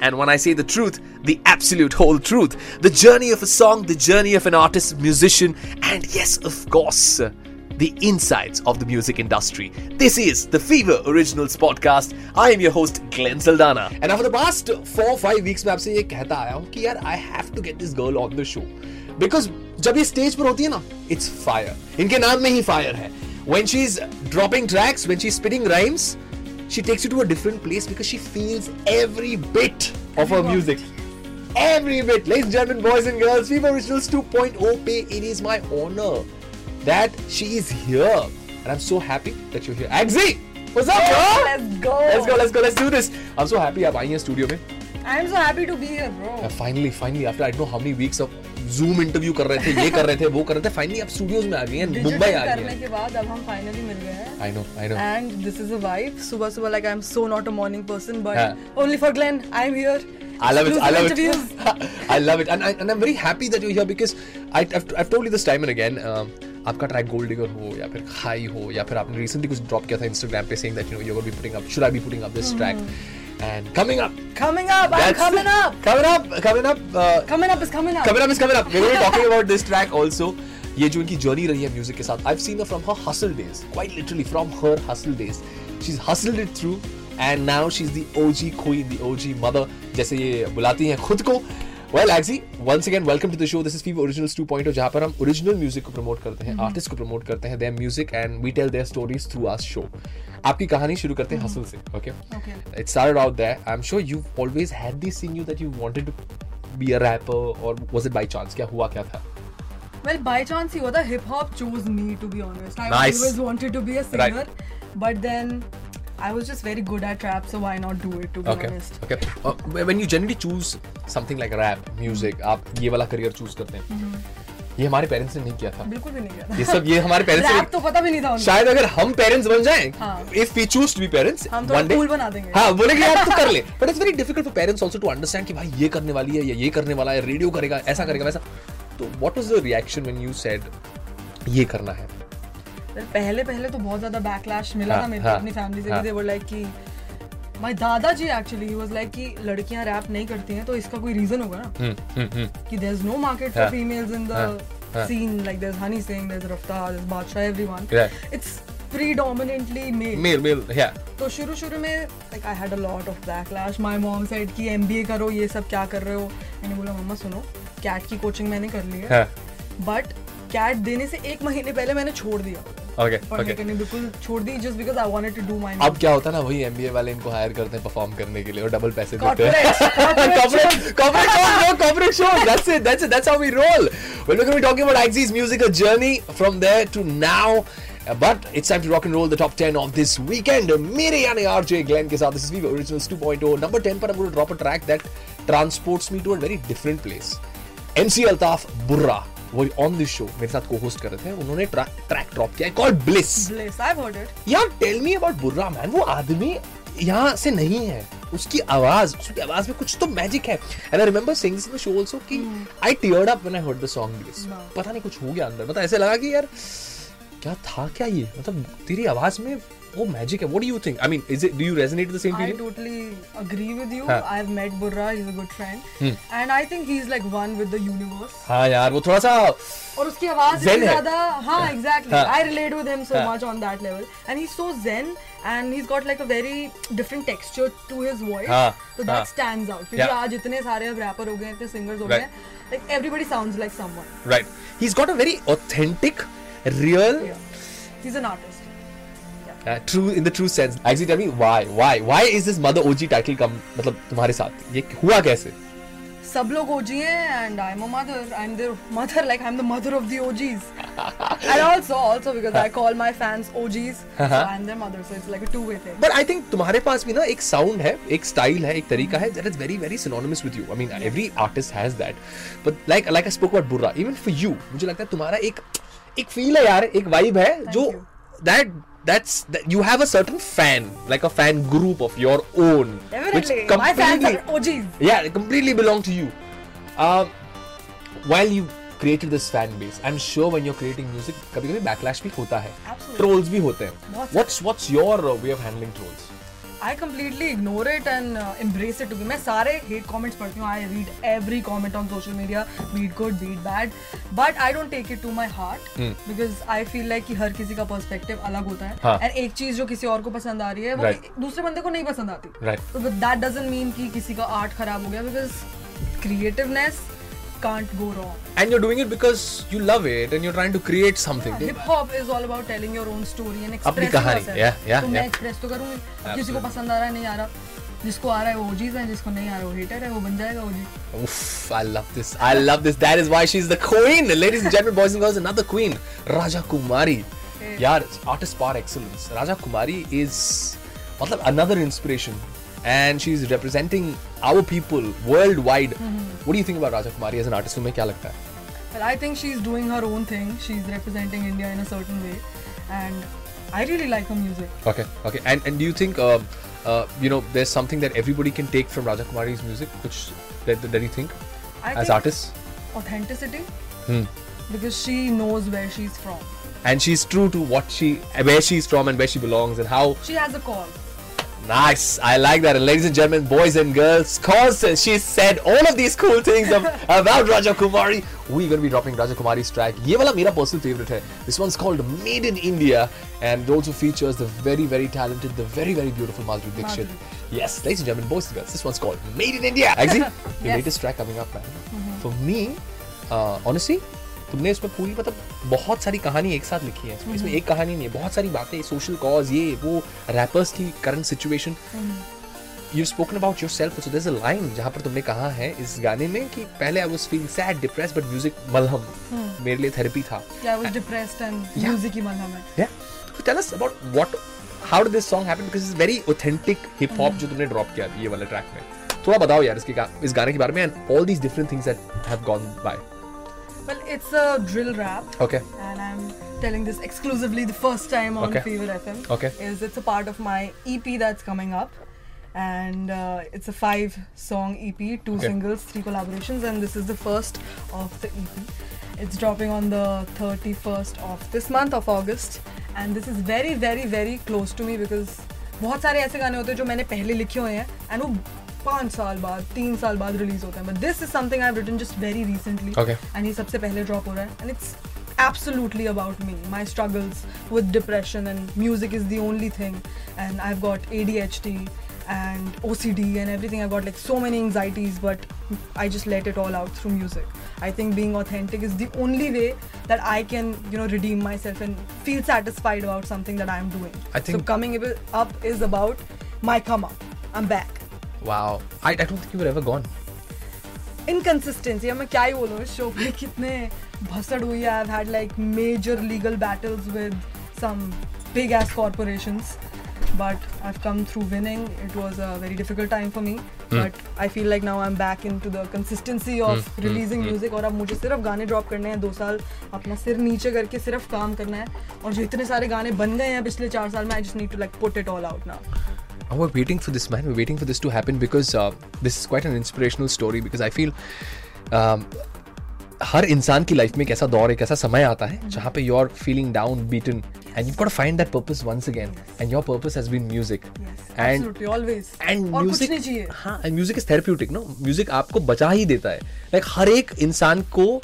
and when I say the truth, the absolute whole truth. The journey of a song, the journey of an artist, musician, and yes, of course, the insights of the music industry. This is the Fever Originals podcast. I am your host Glenn Saldanha. And over the past four five weeks maybe I have to get this girl on the show because जब ये stage, पर it's fire. In her name, he fire When she's dropping tracks, when she's spitting rhymes, she takes you to a different place because she feels every bit of her music. Every bit. Ladies and gentlemen, boys and girls, Fever Originals 2.0 Pay, it is my honor that she is here. And I'm so happy that you're here. Agsy, What's up, bro? Let's go. Let's go, let's go, let's do this. I'm so happy I'm in a studio, man. I'm so happy to be here, bro. Uh, finally, finally, after I don't know how many weeks of Zoom interview कर रहे थे, ये कर रहे थे, वो कर रहे थे, finally आप studios में आ गई हैं, मुंबई आ गई करने के बाद अब हम finally मिल गए हैं. I know, I know. And this is a vibe. सुबह सुबह like I'm so not a morning person, but हाँ. only for Glenn, I'm here. I love it. I love it. I love it, and I, and I'm very happy that you're here because I, I've, I've told you this time and again. Um, आपका track gold digger हो या फिर high हो या फिर आपने recently कुछ drop किया था इंस्टाग्राम पे saying that you know you gonna be putting up should I be putting up this track And coming up. Coming up. I'm coming up. Coming up. Coming up. Uh, coming up is coming up. Coming up is coming up. We're going to be talking about this track also. ये जो इनकी journey रही है music के साथ I seen from her hustle days quite literally from her hustle days she is hustled it through and now she is the OG खोई the OG mother जैसे ये बुलाती हैं खुद को well XC once again welcome to the show this is fever originals 2.0 जहाँ पर हम ओरिजिनल म्यूज़िक को प्रमोट करते हैं mm-hmm. आर्टिस्ट को प्रमोट करते हैं their music and we tell their stories through our show आपकी कहानी शुरू करते हैं mm-hmm. हसल से okay it's started out there I am sure you always had this in you that you wanted to be a rapper और was it by chance क्या हुआ क्या था? Well, by chance, ही हुआ था. Hip hop chose me to be honest. I nice. always wanted to be a singer, right. but then I was just very good at rap, so why not do it? To be Okay. honest. Okay. Uh, when you generally choose something like rap, music, आप ये वाला career choose करते हैं. ये हमारे parents ने नहीं किया था. बिल्कुल भी नहीं किया था. ये सब ये हमारे पेरेंट्स Rap तो पता भी नहीं था शायद अगर हम पेरेंट्स बन जाएँ. If we choose to be parents हम थोड़ा cool बना देंगे. हाँ बोलेंगे यार तू कर ले but it's very difficult for parents also to understand कि भाई ये करने वाली है या ये करने वाला है रेडियो करेगा ऐसा करेगा वैसा तो what was the reaction when you said ये करना है पहले पहले तो बहुत ज़्यादा बैकलैश मिला हाँ, था मेरे को हाँ, अपनी फैमिली से हाँ. दे वर लाइक कि माय दादाजी एक्चुअली ही वाज लाइक कि लड़कियाँ रैप नहीं करती हैं तो इसका कोई रीजन होगा ना? हम्म हम्म हम्म। कि देयर इज़ नो मार्केट हाँ, फॉर फीमेल्स इन हाँ, द हाँ. Scene like there is Honey Singh there is Raftaar there is Badshah everyone. It's predominantly male male male या तो शुरू शुरू में like I had a lot of backlash my mom said कि MBA करो ये सब क्या कर रहे हो? मैंने बोला मम्मा सुनो कैट की कोचिंग मैंने कर ली है. हाँ। बट कैट देने से एक महीने पहले मैंने छोड़ दिया। ओके ओके बिल्कुल छोड़ दी just because I wanted to do my अब क्या होता है ना वही एमबीए वाले इनको हायर करते हैं परफॉर्म करने के लिए और डबल पैसे देते हैं bro corporate shows that's it that's it that's how we roll well we're going to be talking about Axie's musical journey from there to Uh, but it's time to rock and roll the top 10 of this weekend. मेरे यानी RJ Glenn के साथ this is Viva Originals 2.0. Number 10 पर I'm going to drop a track that transports me to a very different place. MC Altaf Burra वो on this show मेरे साथ co-host कर रहे थे उन्होंने ट्रैक ड्रॉप किया है called bliss bliss i've heard it यार tell me about Burra man वो आदमी यहाँ से नहीं है। उसकी आवाज़ उसकी आवाज़ में कुछ तो मैजिक है। And I remember sing in the show also कि I teared up when I heard the song bliss पता नहीं कुछ हो गया अंदर। मतलब ऐसे लगा कि यार क्या था क्या ये? मतलब तेरी आवाज़ में वो मैजिक है। What do you think I mean is it do you resonate the same feeling I totally agree with you I have met Burra he is a good friend and I think he is like one with the universe हाँ यार वो थोड़ा सा और उसकी आवाज़ भी ज़्यादा हाँ exactly I relate with him so much on that level and he is so zen and he is got like a very different texture to his voice so that stands out क्योंकि आज इतने सारे अब wrapper हो गए हैं इतने singers हो गए हैं like everybody sounds like someone right he is got a very authentic real yeah. he's an artist Uh, true in the true sense. Actually, tell me why, why, why is this mother OG title come मतलब तुम्हारे साथ ये हुआ कैसे? सब लोग ओजी हैं and I'm a mother I'm their mother like I'm the mother of the OGs and also also because I call my fans OGs so I'm their mother so it's like a two way thing But I think तुम्हारे पास भी ना एक sound है एक style है एक तरीका है that is very very synonymous with you. I mean every artist has that. But like like I spoke about Burra, even for you, मुझे लगता है तुम्हारा एक एक फील है यार एक वाइब है जो that that's that you have a certain fan like a fan group of your own Definitely. My fans are OGs. yeah completely belong to you uh, while you created this fan base i'm sure when you're creating music कभी कभी backlash भी होता है Absolutely. trolls भी होते हैं what's what's your uh, way of handling trolls I completely ignore it and embrace it to be मैं सारे हेट कॉमेंट्स पढ़ती हूँ। I read every comment on social media read good read bad but I don't take it to my heart because I feel like कि हर किसी का perspective अलग होता है। हाँ। एंड एक चीज़ जो किसी और को पसंद आ रही है वो दूसरे बंदे को नहीं पसंद आती। दैट डजेंट मीन कि किसी का आर्ट खराब हो गया because creativeness can't go wrong. and you're doing it because you love it and you're trying to create something hip hop is all about telling your own story and अपनी expressing कहानी, yourself yeah, yeah, तो मैं yeah. Express तो करूंगी अब किसी को पसंद आ रहा है नहीं आ रहा जिसको आ रहा है वो ओजीज है जिसको नहीं आ रहा है वो हेटर है वो बन जाएगा ओजी Oof, I love this. I love this. That is why she's the queen. Ladies and gentlemen, boys and girls, another queen. Raja Kumari. Yeah, it's artist par excellence. Raja Kumari is matlab, another inspiration. and she's representing our people worldwide. Mm-hmm. What do you think about Raja Kumari as an artist? तुम्हें क्या लगता Well, I think she's doing her own thing. She's representing India in a certain way, and I really like her music. Okay, okay. And and do you think uh, uh, you know there's something that everybody can take from Raja Kumari's music, which that, that you think I as think artists? Authenticity. Hmm. Because she knows where she's from. And she's true to what she, where she's from and where she belongs and how. She has a call. Nice. I like that. And ladies and gentlemen, boys and girls, cause she said all of these cool things of, about Raja Kumari. We're going to be dropping Raja Kumari's track. personal favorite This one's called Made in India and it also features the very, very talented, the very, very beautiful Madhuri Dixit. Yes, ladies and gentlemen, boys and girls, this one's called Made in India. Agsy, yes. the latest track coming up, man. Mm -hmm. For me, uh, honestly, तुमने इसमें पूरी मतलब बहुत सारी कहानी एक साथ लिखी है। इसमें इसमें एक कहानी नहीं है बहुत सारी बातें सोशल कॉज ये वो रैपर्स की current situation you spoken about yourself so there's a line जहाँ पर तुमने कहा है इस गाने में कि पहले I was feeling sad depress but music मलहम मेरे लिए थेरेपी था। Yeah, I was depressed and Yeah. music ही मलहम है. yeah. So tell us about what how did this song happen? Because it's very authentic hip hop जो तुमने drop किया ये वाले ट्रैक में। थोड़ा बताओ यार इसके इस गाने के बारे में and all these different things that have gone by Well, it's a drill rap. Okay and I'm telling this exclusively the first time on Okay. Fever FM. Okay. Is it's a part of my EP that's coming up, and uh, it's a five-song EP, two Okay. singles, three collaborations, and this is the first of the EP. It's dropping on the 31st of this month of August, and this is very, very, very close to me because बहुत सारे ऐसे गाने होते हैं जो मैंने पहले लिखे हुए हैं एंड वो पाँच साल बाद तीन साल बाद रिलीज होते हैं but this is something I written just very recently Okay. And ये सबसे पहले ड्रॉप हो रहा है and it's absolutely about me my struggles with depression and music is the only thing and i've got adhd and ocd and everything i've got like so many anxieties but i just let it all out through music i think being authentic is the only way that i can you know redeem myself and feel satisfied about something that i'm doing I think- so coming up is about my come up i'm back Wow I, I don't think you were ever gone inconsistency अब मैं क्या ही बोलूँ इस show पे कितने भसड़ हुई है I've had like major legal battles with some big ass corporations but I've come through winning it was a very difficult time for me mm. but I feel like now I'm back into the consistency of mm. releasing mm. music और अब मुझे सिर्फ़ गाने drop करने हैं दो साल अपना सिर नीचे करके सिर्फ़ काम करना है और जो इतने सारे गाने बन गए हैं पिछले चार साल में I just need to like put it all out now Oh, we're waiting for this, man. We're waiting for this to happen because uh, this is quite an inspirational story. Because I feel um, हर इंसान की life में एक ऐसा दौर एक ऐसा समय आता है जहाँ पे you are feeling down beaten and you find that purpose once again and your purpose has been music yes and absolutely always and और कुछ नहीं म्यूज़िक हाँ and music is therapeutic no music आपको बचा ही देता है लाइक हर एक इंसान को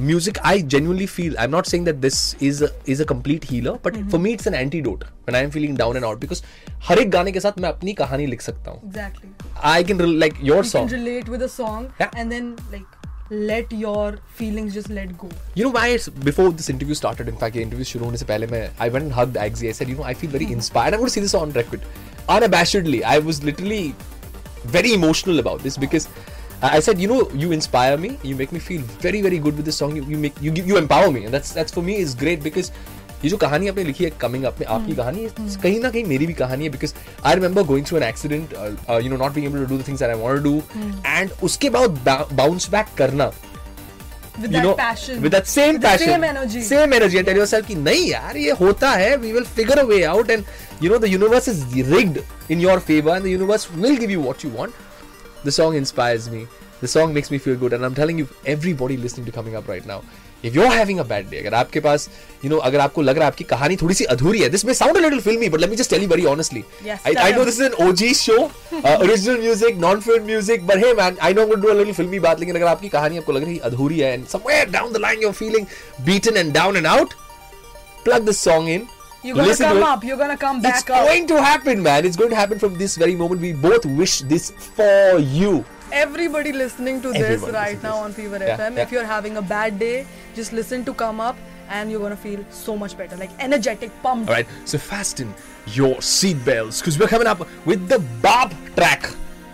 music I genuinely feel i'm not saying that this is a, is a complete healer but for me it's an antidote when i am feeling down and out because हर एक गाने के साथ मैं अपनी कहानी लिख सकता हूँ exactly I can rel- like your you song. can relate with a song Yeah. and then like let your feelings just let go You know why? It's, before this interview started, in fact, ये interview शुरू होने से पहले मैं I went and hugged Agsy. I said, you know, I feel very inspired. I'm going to say this on record, unabashedly. I was literally very emotional about this because I I said, you know, you inspire me. You make me feel very, very good with this song. You, you make you give you empower me, and that's that's for me is great because ये जो कहानी आपने लिखी है coming up में आपकी कहानी है कहीं ना कहीं मेरी भी कहानी है because I remember going through an accident you know not being able to do the things that I want to do and उसके बाद बाउंस बैक करना With you that know passion. with that same With the passion same energy. same energy and tell yourself कि नहीं यार ये होता है we will figure a way out and you know the universe is rigged in your favor and the universe will give you what you want the song inspires me the song makes me feel good and I'm telling you everybody listening to coming up right now if you're having a bad day अगर आपके पास you know अगर आपको लग रहा है आपकी कहानी थोड़ी सी अधूरी है this may sound a little filmy but let me just tell you very honestly Yes, I, tell I know us. this is an OG show uh, original music non-film music but hey man I know I'm going to do a little filmy बात लेकिन अगर आपकी कहानी आपको लग रही है अधूरी है and somewhere down the line you're feeling beaten and down and out plug this song in You're gonna Listen come to up. You're gonna come back it's up. It's going to happen, man. It's going to happen from this very moment. We both wish this for you. Everybody listening to this right now this. on Fever yeah, FM, yeah. if you're having a bad day, just listen to Come Up and you're gonna feel so much better. Like energetic, pumped. Alright, so fasten your seatbelts because we're coming up with the Bob track.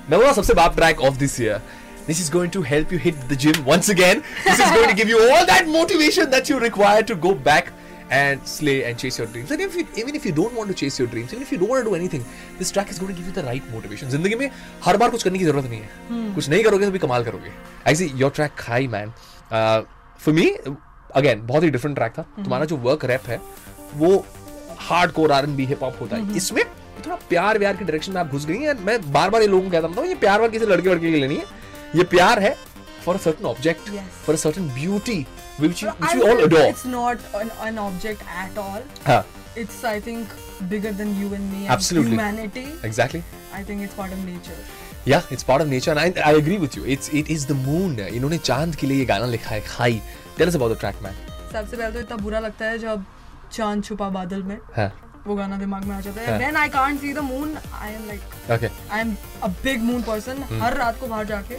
Remember, the Bob track of this year. This is going to help you hit the gym once again. This is going to give you all that motivation that you require to go back and slay and chase your dreams. And if you, even if you don't want to chase your dreams, even if you don't want to do anything, this track is going to give you the right motivation. ज़िंदगी में हर बार कुछ करने की ज़रूरत नहीं है कुछ नहीं करोगे तो भी कमाल करोगे सी योर ट्रैक खाई मैन फॉर मी अगेन बहुत ही डिफरेंट ट्रैक था तुम्हारा जो वर्क रैप है वो hard core R n B hip hop होता है इसमें थोड़ा प्यार व्यार की डायरेक्शन में आप घुस गई हैं मैं बार बार ये लोगों को कहता हूँ ये प्यार वार किसी लड़के लड़के के लिए नहीं है ये प्यार है for a certain object. For a certain beauty which you, which I we all feel adore It's not an, an object at all. हाँ It's I think bigger than you and me and Absolutely. humanity. exactly I think it's part of nature. yeah it's part of nature and I, I agree with you it's it is the moon इन्होंने चांद के लिए ये गाना लिखा है खाई tell us about the track man सबसे पहले तो इतना बुरा लगता है जब चांद छुपा बादल में हाँ वो गाना दिमाग में आ जाता है। Then I can't see the moon I am like okay I am a big moon person हर रात को बाहर जाके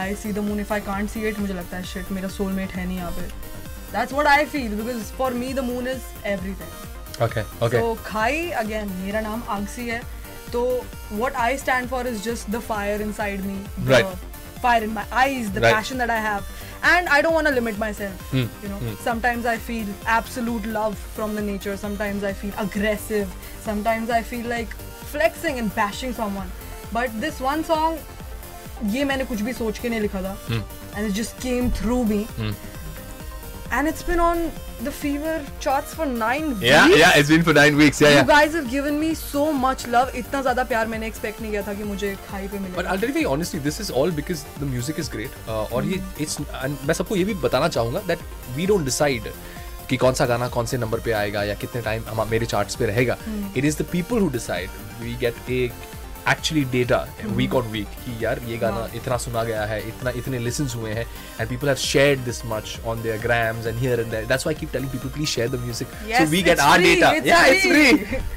I see the moon if I can't see it मुझे लगता है शिट मेरा सोलमेट है नहीं यहाँ पे। That's what I feel because for me the moon is everything okay okay so खाई अगेन मेरा नाम आगसी है। तो what I stand for is just the fire inside me right fire in my eyes the passion that I have And I don't want to limit myself. Hmm. You know, sometimes I feel absolute love from the nature. Sometimes I feel aggressive. Sometimes I feel like flexing and bashing someone. But this one song, ये मैंने कुछ भी सोच के नहीं लिखा था. Hmm. And it just came through me. And it's been on the fever charts for nine yeah weeks. yeah it's been for nine weeks yeah You yeah guys have given me so much love. इतना ज़्यादा प्यार मैंने expect नहीं किया था कि मुझे खाई पे But मिलेगा. I'll tell you very honestly, this is all because the music is great. Uh, और ये it's and मैं सबको ये भी बताना चाहूँगा that we don't decide कि कौन सा गाना कौन से नंबर पे आएगा या कितने टाइम हम मेरे चार्ट्स पे रहेगा. It is the people who decide. We get a actually data week on week कि यार ये गाना इतना सुना गया है इतना इतने लिसन हुए हैं and people have shared this much on their grams and here and that's why I keep telling people please share the music so we get our data yeah it's free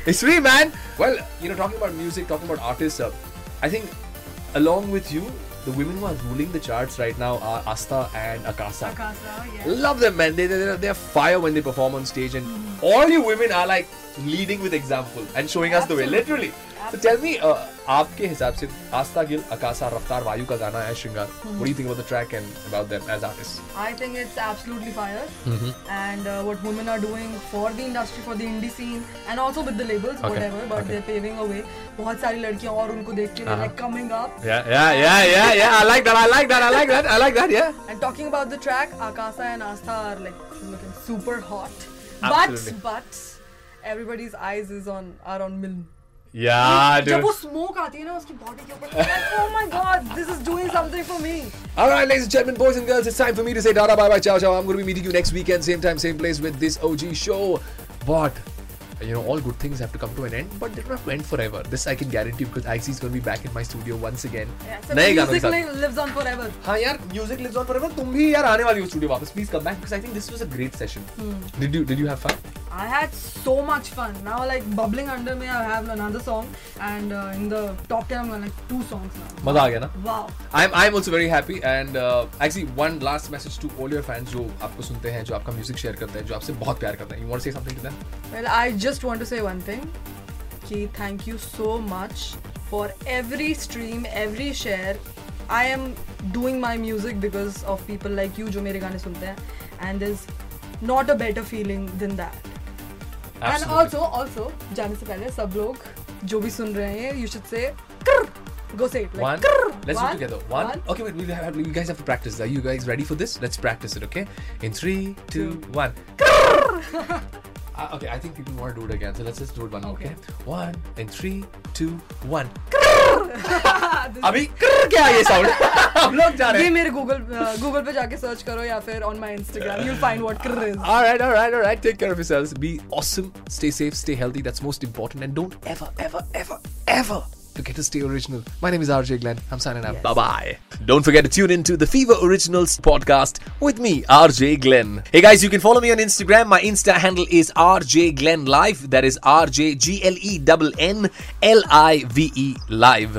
it's free man well you know talking about music talking about artist I think along with you the women who are ruling the charts right now are Aastha and Akasa. Akasa yeah. Love them, man. They, they, they're fire when they perform on stage, and mm-hmm. all you women are like leading with example and showing Absolutely. us the way, literally. तो tell me आपके हिसाब से आस्था गिल अकासा रफ्तार वायु का गाना है Shringar. What do you think about the track and about them as artist I think it's absolutely fire and what women are doing for the industry for the indie scene and also with the labels whatever but they are paving a way बहुत सारी लड़कियाँ और उनको देख के like coming up yeah yeah yeah yeah I like that I like that I like that I like that yeah and talking about the track Akasha and Aastha are like super hot but but everybody's eyes is on are on Milne. Yeah, dude. जब वो smoke आती है ना उसकी body oh my god this is doing something for me. All right ladies and gentlemen boys and girls it's time for me to say dada bye bye ciao ciao. I'm going to be meeting you next weekend same time same place with this OG show. But you know all good things have to come to an end but they don't have to end forever. This i can guarantee because Agsy is going to be back in my studio once again. Yeah, so music lives on forever. हाँ यार music lives on forever तुम भी यार आने वाली studio studio please come back because i think this was a great session. Hmm. did you did you have fun? I had so much fun. Now, like bubbling under me, I have another song, and uh, in the top ten, I'm gonna like two songs now. मज़ा आ गया ना? Wow. I'm I'm also very happy and uh, actually one last message to all your fans जो आपको सुनते हैं, जो आपका music share करते हैं, जो आपसे बहुत प्यार करते हैं. You want to say something to them? Well, I just want to say one thing. Ki thank you so much for every stream, every share. I am doing my music because of people like you जो मेरे गाने सुनते हैं, and there's not a better feeling than that. And Absolutely. also, also जाने से पहले सब लोग जो भी सुन रहे हैं, you should say go say it like One, Let's do One, it together. One. one. Okay, wait. We have, you guys have to practice. Are you guys ready for this? Let's practice it. Okay. In three, two, one. Uh, okay, I think people want to do it again, so let's just do it one more. Okay. Okay. One. In three, two, one. अभी क्या है ये sound? हम लोग जा रहे ये हैं. मेरे गूगल गूगल पे जाके सर्च करो या फिर on my Instagram you'll find what krr is All right, all right, all right. Take care of yourselves. Be awesome. Stay safe. Stay healthy. That's most important. And don't ever, ever, ever, ever forget to stay original. My name is RJ Glenn. I'm signing out. Bye bye. Don't forget to tune in to the Fever Originals podcast with me, RJ Glenn. Hey guys, you can follow me on Instagram. My Insta handle is RJ Glenn Live. That is R J G L E N N L I V E Live.